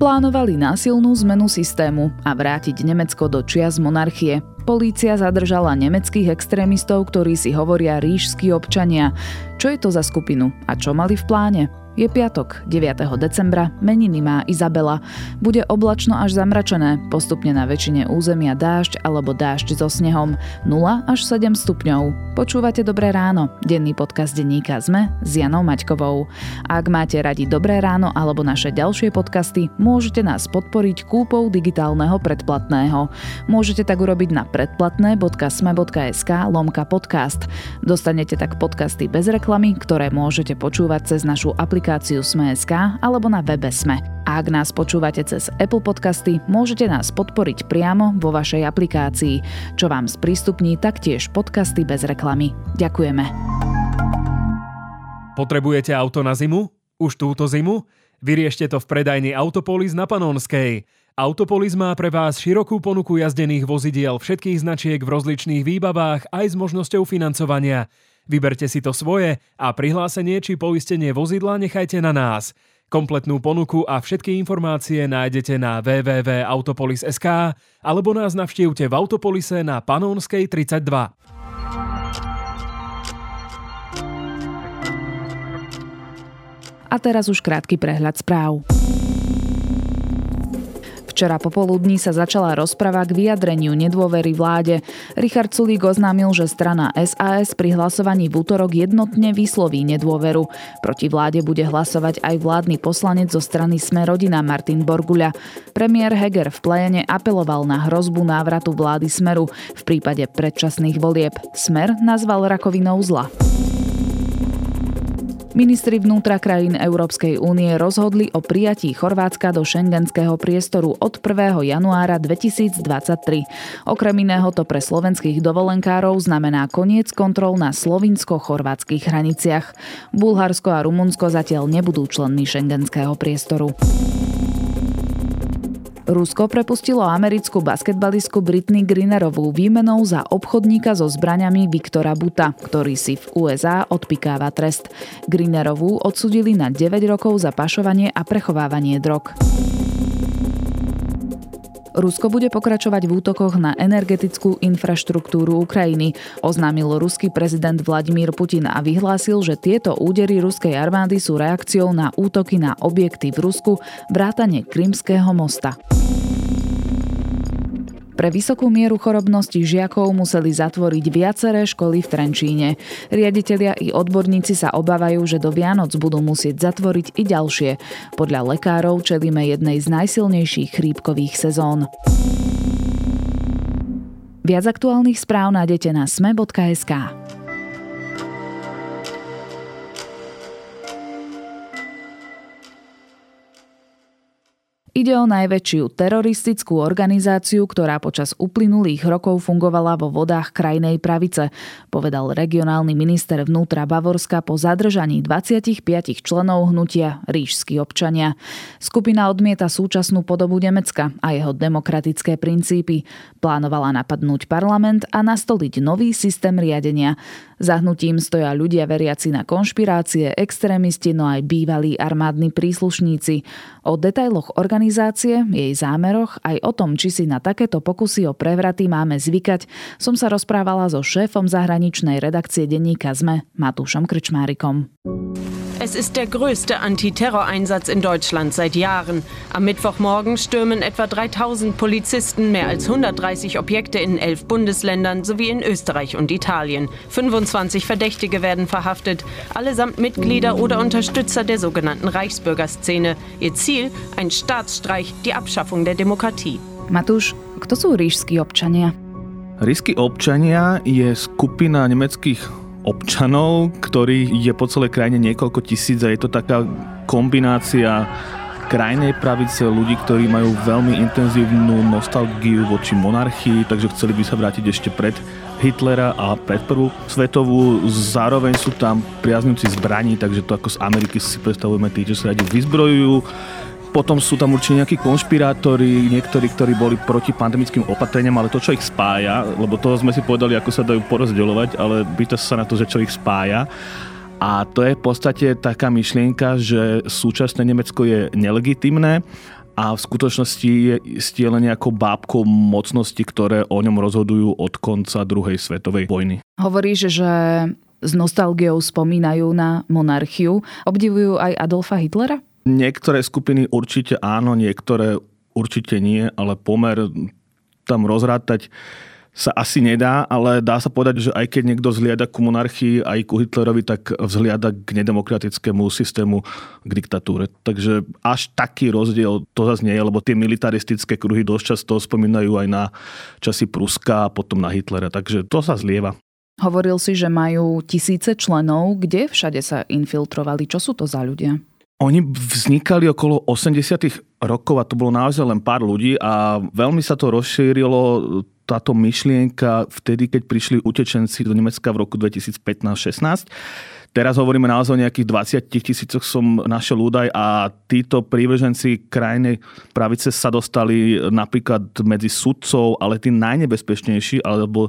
Plánovali násilnú zmenu systému a vrátiť Nemecko do čias monarchie. Polícia zadržala nemeckých extrémistov, ktorí si hovoria ríšskí občania. Čo je to za skupinu a čo mali v pláne? Je piatok, 9. decembra, meniny má Izabela. Bude oblačno až zamračené, postupne na väčšine územia dážď alebo dážď so snehom, 0 až 7 stupňov. Počúvate Dobré ráno, denný podcast denníka ZME s Janou Maťkovou. Ak máte radi Dobré ráno alebo naše ďalšie podcasty, môžete nás podporiť kúpou digitálneho predplatného. Môžete tak urobiť na predplatné.sme.sk lomka podcast. Dostanete tak podcasty bez reklamy, ktoré môžete počúvať cez našu aplikáciu aplikáciu Sme.sk alebo na webe Sme. A ak nás počúvate cez Apple Podcasty, môžete nás podporiť priamo vo vašej aplikácii, čo vám sprístupní taktiež podcasty bez reklamy. Ďakujeme. Potrebujete auto na zimu? Už túto zimu? Vyriešte to v predajni Autopolis na Panonskej. Autopolis má pre vás širokú ponuku jazdených vozidiel všetkých značiek v rozličných výbavách aj s možnosťou financovania. Vyberte si to svoje a prihlásenie či poistenie vozidla nechajte na nás. Kompletnú ponuku a všetky informácie nájdete na www.autopolis.sk alebo nás navštívte v Autopolise na Panónskej 32. A teraz už krátky prehľad správ. Včera popoludní sa začala rozprava k vyjadreniu nedôvery vláde. Richard Sulík oznámil, že strana SAS pri hlasovaní v útorok jednotne vysloví nedôveru. Proti vláde bude hlasovať aj vládny poslanec zo strany Sme rodina Martin Borguľa. Premiér Heger v pléne apeloval na hrozbu návratu vlády Smeru v prípade predčasných volieb. Smer nazval rakovinou zla. Ministri vnútra krajín Európskej únie rozhodli o prijatí Chorvátska do šengenského priestoru od 1. januára 2023. Okrem iného to pre slovenských dovolenkárov znamená koniec kontrol na slovinsko-chorvátskych hraniciach. Bulharsko a Rumunsko zatiaľ nebudú členmi šengenského priestoru. Rusko prepustilo americkú basketbalistku Britney Grinerovú výmenou za obchodníka so zbraňami Viktora Buta, ktorý si v USA odpikáva trest. Grinerovú odsudili na 9 rokov za pašovanie a prechovávanie drog. Rusko bude pokračovať v útokoch na energetickú infraštruktúru Ukrajiny, oznámil ruský prezident Vladimír Putin a vyhlásil, že tieto údery ruskej armády sú reakciou na útoky na objekty v Rusku, vrátane Krymského mosta. Pre vysokú mieru chorobnosti žiakov museli zatvoriť viaceré školy v Trenčíne. Riaditelia i odborníci sa obávajú, že do Vianoc budú musieť zatvoriť i ďalšie. Podľa lekárov čelíme jednej z najsilnejších chrípkových sezón. Viac aktuálnych správ nájdete na sme.sk. Ide o najväčšiu teroristickú organizáciu, ktorá počas uplynulých rokov fungovala vo vodách krajnej pravice, povedal regionálny minister vnútra Bavorska po zadržaní 25 členov hnutia Rížskí občania. Skupina odmieta súčasnú podobu Nemecka a jeho demokratické princípy. Plánovala napadnúť parlament a nastoliť nový systém riadenia. Za hnutím stoja ľudia veriaci na konšpirácie, extrémisti, no aj bývalí armádni príslušníci. O detailoch organizácie, jej zámeroch, aj o tom, či si na takéto pokusy o prevraty máme zvykať, som sa rozprávala so šéfom zahraničnej redakcie denníka ZME, Matúšom Krčmárikom. Es ist der größte Antiterroreinsatz in Deutschland seit Jahren. Am Mittwochmorgen stürmen etwa 3000 Polizisten mehr als 130 Objekte in elf Bundesländern sowie in Österreich und Italien. 25 Verdächtige werden verhaftet, allesamt Mitglieder oder Unterstützer der sogenannten Reichsbürgerszene. Ihr Ziel ein Staatsstreich, die Abschaffung der Demokratie. Matúš, kto sú rížskí občania? Rížskí občania je skupina nemeckých občanov, ktorých je po celej krajine niekoľko tisíc a je to taká kombinácia krajnej pravice, ľudí, ktorí majú veľmi intenzívnu nostalgiu voči monarchii, takže chceli by sa vrátiť ešte pred Hitlera a pred prvú svetovú. Zároveň sú tam priaznivci zbraní, takže to ako z Ameriky si predstavujeme tí, čo sa radi vyzbrojujú potom sú tam určite nejakí konšpirátori, niektorí, ktorí boli proti pandemickým opatreniam, ale to, čo ich spája, lebo toho sme si povedali, ako sa dajú porozdeľovať, ale pýta sa na to, že čo ich spája. A to je v podstate taká myšlienka, že súčasné Nemecko je nelegitimné a v skutočnosti je stiele nejakou bábkou mocnosti, ktoré o ňom rozhodujú od konca druhej svetovej vojny. Hovoríš, že s nostalgiou spomínajú na monarchiu. Obdivujú aj Adolfa Hitlera? Niektoré skupiny určite áno, niektoré určite nie, ale pomer tam rozrátať sa asi nedá, ale dá sa povedať, že aj keď niekto vzliada ku monarchii, aj ku Hitlerovi, tak vzliada k nedemokratickému systému, k diktatúre. Takže až taký rozdiel to zase nie je, lebo tie militaristické kruhy dosť často spomínajú aj na časy Pruska a potom na Hitlera, takže to sa zlieva. Hovoril si, že majú tisíce členov. Kde všade sa infiltrovali? Čo sú to za ľudia? Oni vznikali okolo 80 rokov a to bolo naozaj len pár ľudí a veľmi sa to rozšírilo táto myšlienka vtedy, keď prišli utečenci do Nemecka v roku 2015-16. Teraz hovoríme naozaj o nejakých 20 tisícoch som našiel údaj a títo príbeženci krajnej pravice sa dostali napríklad medzi sudcov, ale tí najnebezpečnejší, alebo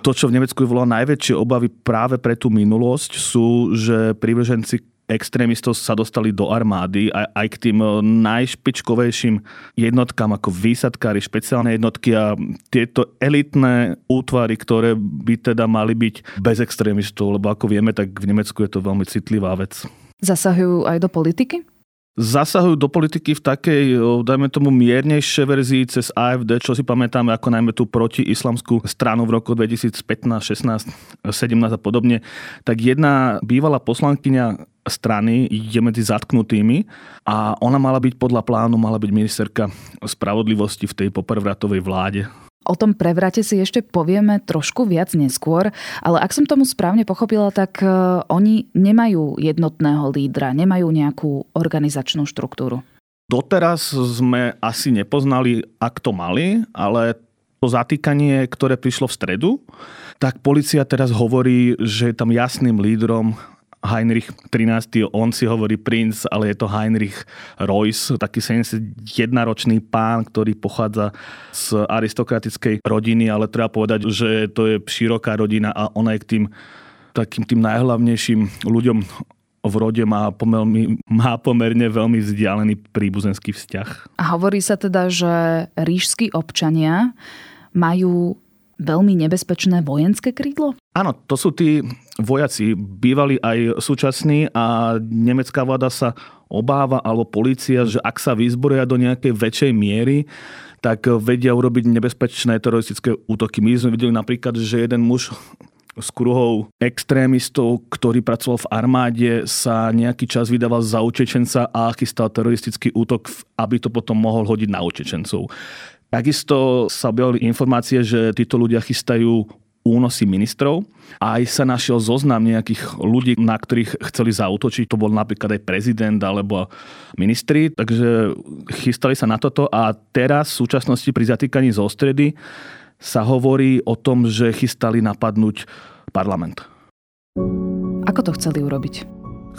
to, čo v Nemecku volá najväčšie obavy práve pre tú minulosť, sú, že príbeženci extrémistov sa dostali do armády aj, aj k tým eh, najšpičkovejším jednotkám ako výsadkári, špeciálne jednotky a tieto elitné útvary, ktoré by teda mali byť bez extrémistov, lebo ako vieme, tak v Nemecku je to veľmi citlivá vec. Zasahujú aj do politiky? zasahujú do politiky v takej, dajme tomu, miernejšej verzii cez AFD, čo si pamätáme ako najmä tú protiislamskú stranu v roku 2015, 16, 17 a podobne, tak jedna bývalá poslankyňa strany je medzi zatknutými a ona mala byť podľa plánu, mala byť ministerka spravodlivosti v tej poprvratovej vláde. O tom prevrate si ešte povieme trošku viac neskôr, ale ak som tomu správne pochopila, tak e, oni nemajú jednotného lídra, nemajú nejakú organizačnú štruktúru. Doteraz sme asi nepoznali, ak to mali, ale to zatýkanie, ktoré prišlo v stredu, tak policia teraz hovorí, že je tam jasným lídrom Heinrich 13. On si hovorí princ, ale je to Heinrich Royce, taký 71-ročný pán, ktorý pochádza z aristokratickej rodiny, ale treba povedať, že to je široká rodina a ona je k tým takým tým najhlavnejším ľuďom v rode má, pomelmi, má pomerne veľmi vzdialený príbuzenský vzťah. A hovorí sa teda, že ríšskí občania majú veľmi nebezpečné vojenské krídlo? Áno, to sú tí vojaci, bývali aj súčasní a nemecká vláda sa obáva, alebo policia, že ak sa vyzboria do nejakej väčšej miery, tak vedia urobiť nebezpečné teroristické útoky. My sme videli napríklad, že jeden muž z kruhov extrémistov, ktorý pracoval v armáde, sa nejaký čas vydával za utečenca a chystal teroristický útok, aby to potom mohol hodiť na utečencov. Takisto sa objavili informácie, že títo ľudia chystajú únosy ministrov. Aj sa našiel zoznam nejakých ľudí, na ktorých chceli zautočiť. To bol napríklad aj prezident alebo ministri. Takže chystali sa na toto a teraz v súčasnosti pri zatýkaní zo stredy sa hovorí o tom, že chystali napadnúť parlament. Ako to chceli urobiť?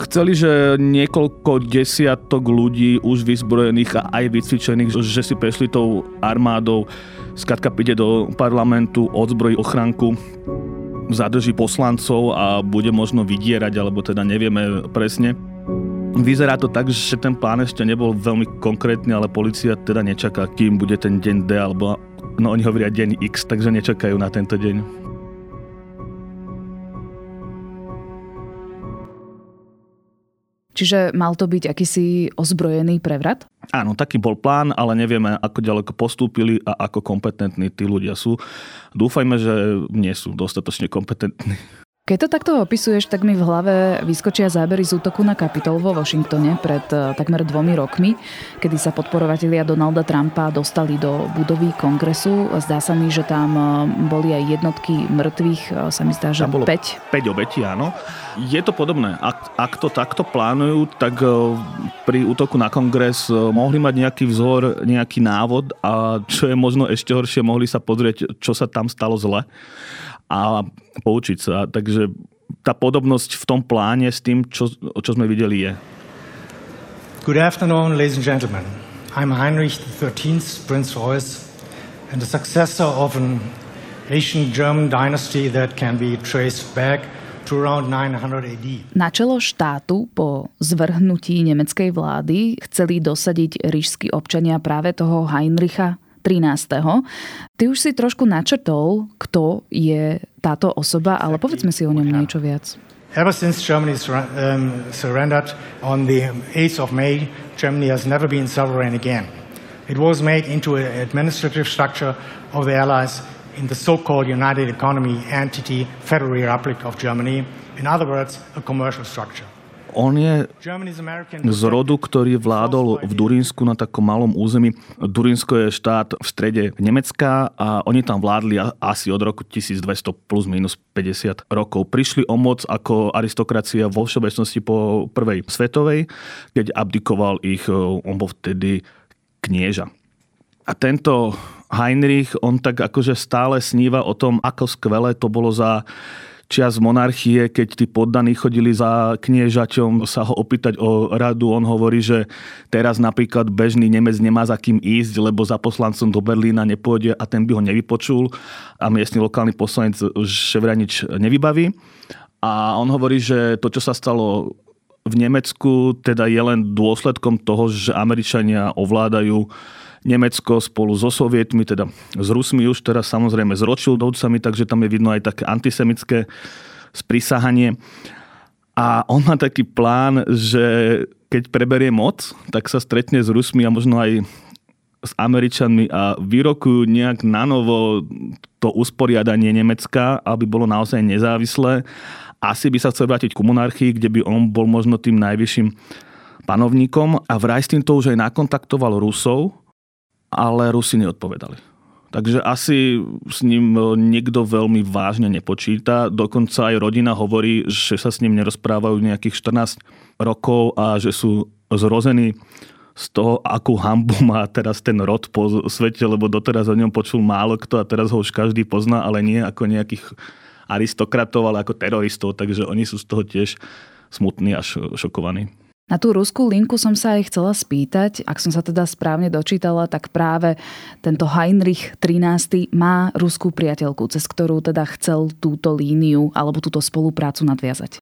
Chceli, že niekoľko desiatok ľudí už vyzbrojených a aj vycvičených, že si prešli tou armádou, skratka príde do parlamentu, odzbrojí ochranku, zadrží poslancov a bude možno vydierať, alebo teda nevieme presne. Vyzerá to tak, že ten plán ešte nebol veľmi konkrétny, ale policia teda nečaká, kým bude ten deň D, alebo no oni hovoria deň X, takže nečakajú na tento deň. Čiže mal to byť akýsi ozbrojený prevrat? Áno, taký bol plán, ale nevieme, ako ďaleko postúpili a ako kompetentní tí ľudia sú. Dúfajme, že nie sú dostatočne kompetentní. Keď to takto opisuješ, tak mi v hlave vyskočia zábery z útoku na Kapitol vo Washingtone pred uh, takmer dvomi rokmi, kedy sa podporovatelia Donalda Trumpa dostali do budovy kongresu. Zdá sa mi, že tam uh, boli aj jednotky mŕtvych, uh, sa mi zdá, že 5. 5 obetí, áno. Je to podobné. Ak, ak to takto plánujú, tak pri útoku na kongres mohli mať nejaký vzor, nejaký návod a čo je možno ešte horšie, mohli sa pozrieť, čo sa tam stalo zle a poučiť sa. Takže tá podobnosť v tom pláne s tým, čo, čo sme videli, je. Good afternoon, ladies and gentlemen. I'm Heinrich XIII, Prince Royce, and the successor of an ancient German dynasty that can be traced back to around 900 AD. Na čelo štátu po zvrhnutí nemeckej vlády chceli dosadiť rížskí občania práve toho Heinricha 13. Ty už si trošku načrtol, kto je táto osoba, ale povedzme si o ňom niečo viac. Ever since Germany um, surrendered on the 8th of May, Germany has never been sovereign again. It was made into an administrative structure of the Allies in the so-called United Economy Entity Federal Republic of Germany. In other words, a commercial structure. On je z rodu, ktorý vládol v Durínsku na takom malom území. Durínsko je štát v strede Nemecka a oni tam vládli asi od roku 1200 plus minus 50 rokov. Prišli o moc ako aristokracia vo všeobecnosti po prvej svetovej, keď abdikoval ich, on bol vtedy knieža. A tento Heinrich, on tak akože stále sníva o tom, ako skvelé to bolo za čias monarchie, keď tí poddaní chodili za kniežaťom sa ho opýtať o radu, on hovorí, že teraz napríklad bežný Nemec nemá za kým ísť, lebo za poslancom do Berlína nepôjde a ten by ho nevypočul a miestny lokálny poslanec Ševranič nevybaví. A on hovorí, že to, čo sa stalo v Nemecku, teda je len dôsledkom toho, že Američania ovládajú Nemecko spolu so Sovietmi, teda s Rusmi už teraz samozrejme s Rothschildovcami, takže tam je vidno aj také antisemické sprísahanie. A on má taký plán, že keď preberie moc, tak sa stretne s Rusmi a možno aj s Američanmi a vyrokujú nejak na novo to usporiadanie Nemecka, aby bolo naozaj nezávislé. Asi by sa chcel vrátiť k monarchii, kde by on bol možno tým najvyšším panovníkom a vraj s týmto už aj nakontaktoval Rusov, ale Rusi neodpovedali. Takže asi s ním niekto veľmi vážne nepočíta. Dokonca aj rodina hovorí, že sa s ním nerozprávajú nejakých 14 rokov a že sú zrození z toho, akú hambu má teraz ten rod po svete, lebo doteraz o ňom počul málo kto a teraz ho už každý pozná, ale nie ako nejakých aristokratov, ale ako teroristov, takže oni sú z toho tiež smutní až šokovaní. Na tú ruskú linku som sa aj chcela spýtať, ak som sa teda správne dočítala, tak práve tento Heinrich 13. má ruskú priateľku, cez ktorú teda chcel túto líniu alebo túto spoluprácu nadviazať.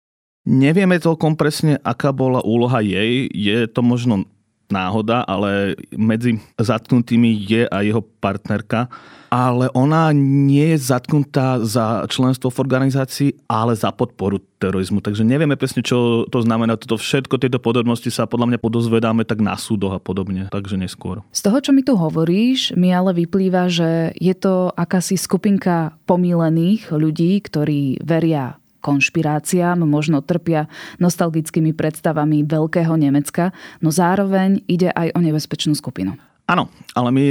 Nevieme celkom presne, aká bola úloha jej. Je to možno náhoda, ale medzi zatknutými je aj jeho partnerka. Ale ona nie je zatknutá za členstvo v organizácii, ale za podporu terorizmu. Takže nevieme presne, čo to znamená. Toto všetko, tieto podrobnosti sa podľa mňa podozvedáme tak na súdoch a podobne. Takže neskôr. Z toho, čo mi tu hovoríš, mi ale vyplýva, že je to akási skupinka pomílených ľudí, ktorí veria konšpiráciám, možno trpia nostalgickými predstavami veľkého Nemecka, no zároveň ide aj o nebezpečnú skupinu. Áno, ale my,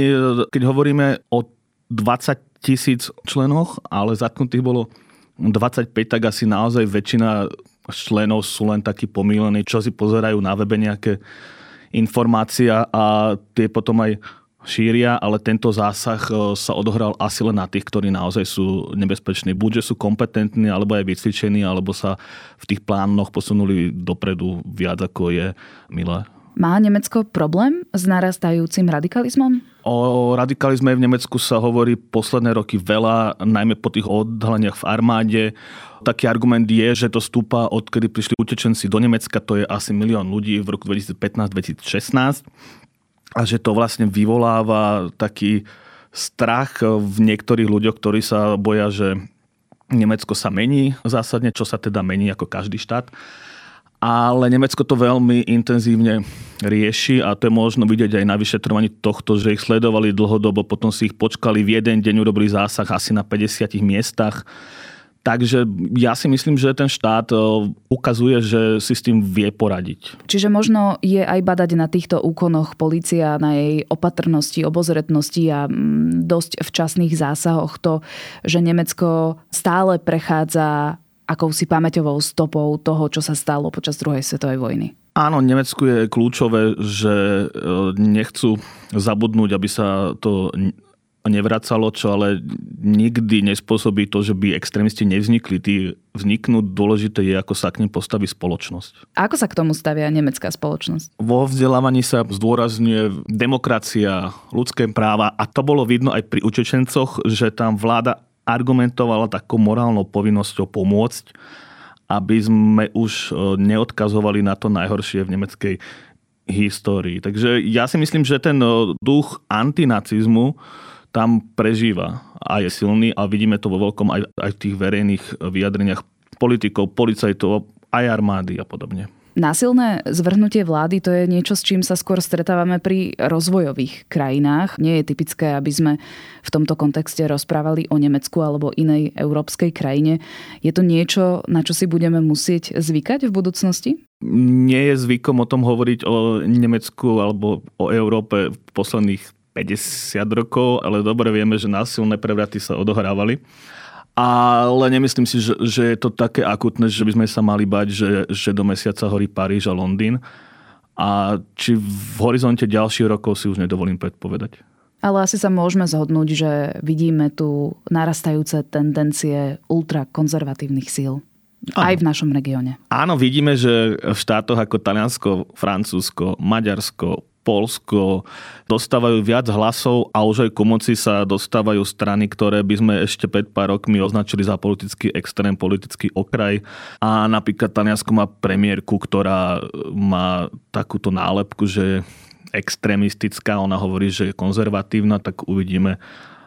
keď hovoríme o 20 tisíc členoch, ale zatknutých bolo 25, tak asi naozaj väčšina členov sú len takí pomílení, čo si pozerajú na webe nejaké informácia a tie potom aj šíria, ale tento zásah e, sa odohral asi len na tých, ktorí naozaj sú nebezpeční. Buď, že sú kompetentní, alebo aj vycvičení, alebo sa v tých plánoch posunuli dopredu viac, ako je milé. Má Nemecko problém s narastajúcim radikalizmom? O radikalizme v Nemecku sa hovorí posledné roky veľa, najmä po tých odhaleniach v armáde. Taký argument je, že to stúpa, odkedy prišli utečenci do Nemecka, to je asi milión ľudí v roku 2015-2016 a že to vlastne vyvoláva taký strach v niektorých ľuďoch, ktorí sa boja, že Nemecko sa mení zásadne, čo sa teda mení ako každý štát. Ale Nemecko to veľmi intenzívne rieši a to je možno vidieť aj na vyšetrovaní tohto, že ich sledovali dlhodobo, potom si ich počkali v jeden deň, urobili zásah asi na 50 miestach Takže ja si myslím, že ten štát e, ukazuje, že si s tým vie poradiť. Čiže možno je aj badať na týchto úkonoch policia, na jej opatrnosti, obozretnosti a mm, dosť včasných zásahoch to, že Nemecko stále prechádza akousi pamäťovou stopou toho, čo sa stalo počas druhej svetovej vojny. Áno, Nemecku je kľúčové, že e, nechcú zabudnúť, aby sa to nevracalo, čo ale nikdy nespôsobí to, že by extrémisti nevznikli. Tí vzniknú, dôležité je, ako sa k nim postaví spoločnosť. A ako sa k tomu stavia nemecká spoločnosť? Vo vzdelávaní sa zdôrazňuje demokracia, ľudské práva a to bolo vidno aj pri utečencoch, že tam vláda argumentovala takou morálnou povinnosťou pomôcť aby sme už neodkazovali na to najhoršie v nemeckej histórii. Takže ja si myslím, že ten duch antinacizmu tam prežíva a je silný a vidíme to vo veľkom aj, aj v tých verejných vyjadreniach politikov, policajtov, aj armády a podobne. Násilné zvrhnutie vlády to je niečo, s čím sa skôr stretávame pri rozvojových krajinách. Nie je typické, aby sme v tomto kontexte rozprávali o Nemecku alebo inej európskej krajine. Je to niečo, na čo si budeme musieť zvykať v budúcnosti? Nie je zvykom o tom hovoriť o Nemecku alebo o Európe v posledných 50 rokov, ale dobre vieme, že násilné prevraty sa odohrávali ale nemyslím si, že, že je to také akutné, že by sme sa mali bať, že, že do mesiaca horí Paríž a Londýn. A či v horizonte ďalších rokov si už nedovolím predpovedať. Ale asi sa môžeme zhodnúť, že vidíme tu narastajúce tendencie ultrakonzervatívnych síl. Aj v našom regióne. Áno, vidíme, že v štátoch ako Taliansko, Francúzsko, Maďarsko, Polsko dostávajú viac hlasov a už aj ku moci sa dostávajú strany, ktoré by sme ešte pred pár rokmi označili za politický extrém, politický okraj. A napríklad Taliansko má premiérku, ktorá má takúto nálepku, že je extrémistická, ona hovorí, že je konzervatívna, tak uvidíme,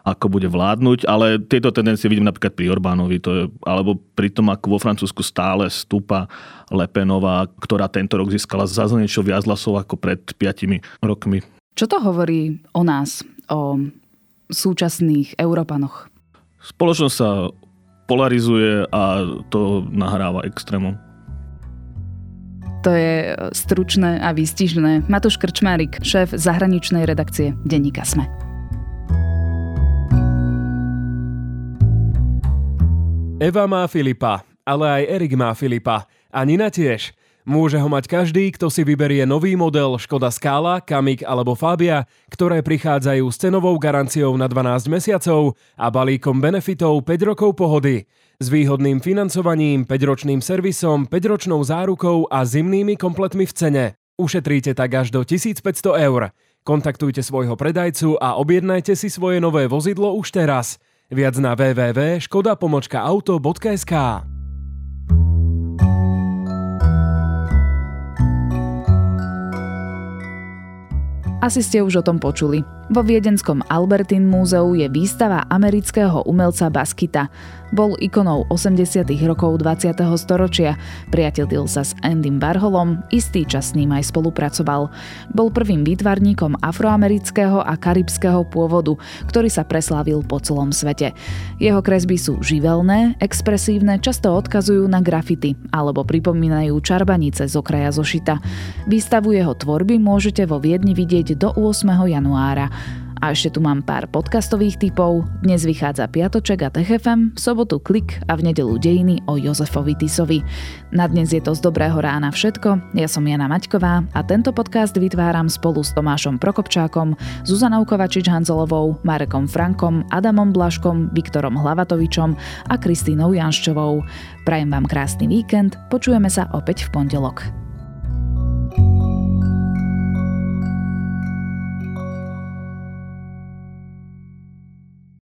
ako bude vládnuť, ale tieto tendencie vidím napríklad pri Orbánovi, to je, alebo pri tom, ako vo Francúzsku stále stúpa Lepenová, ktorá tento rok získala za niečo viac hlasov ako pred 5 rokmi. Čo to hovorí o nás, o súčasných Európanoch? Spoločnosť sa polarizuje a to nahráva extrémom. To je stručné a výstižné. Matúš Krčmárik, šéf zahraničnej redakcie Denníka Sme. Eva má Filipa, ale aj Erik má Filipa. A Nina tiež. Môže ho mať každý, kto si vyberie nový model Škoda Scala, Kamik alebo Fabia, ktoré prichádzajú s cenovou garanciou na 12 mesiacov a balíkom benefitov 5 rokov pohody. S výhodným financovaním, 5-ročným servisom, 5-ročnou zárukou a zimnými kompletmi v cene. Ušetríte tak až do 1500 eur. Kontaktujte svojho predajcu a objednajte si svoje nové vozidlo už teraz – Viac na www.škoda-auto.sk Asi ste už o tom počuli. Vo viedenskom Albertin múzeu je výstava amerického umelca Baskita bol ikonou 80. rokov 20. storočia, priatelil sa s Andym Warholom, istý čas s ním aj spolupracoval. Bol prvým výtvarníkom afroamerického a karibského pôvodu, ktorý sa preslávil po celom svete. Jeho kresby sú živelné, expresívne, často odkazujú na grafity alebo pripomínajú čarbanice z okraja zošita. Výstavu jeho tvorby môžete vo Viedni vidieť do 8. januára. A ešte tu mám pár podcastových typov. Dnes vychádza Piatoček a TFM, v sobotu Klik a v nedelu Dejiny o Jozefovi Tisovi. Na dnes je to z dobrého rána všetko. Ja som Jana Maťková a tento podcast vytváram spolu s Tomášom Prokopčákom, Zuzanou Kovačič-Hanzelovou, Marekom Frankom, Adamom Blaškom, Viktorom Hlavatovičom a Kristínou Janščovou. Prajem vám krásny víkend, počujeme sa opäť v pondelok.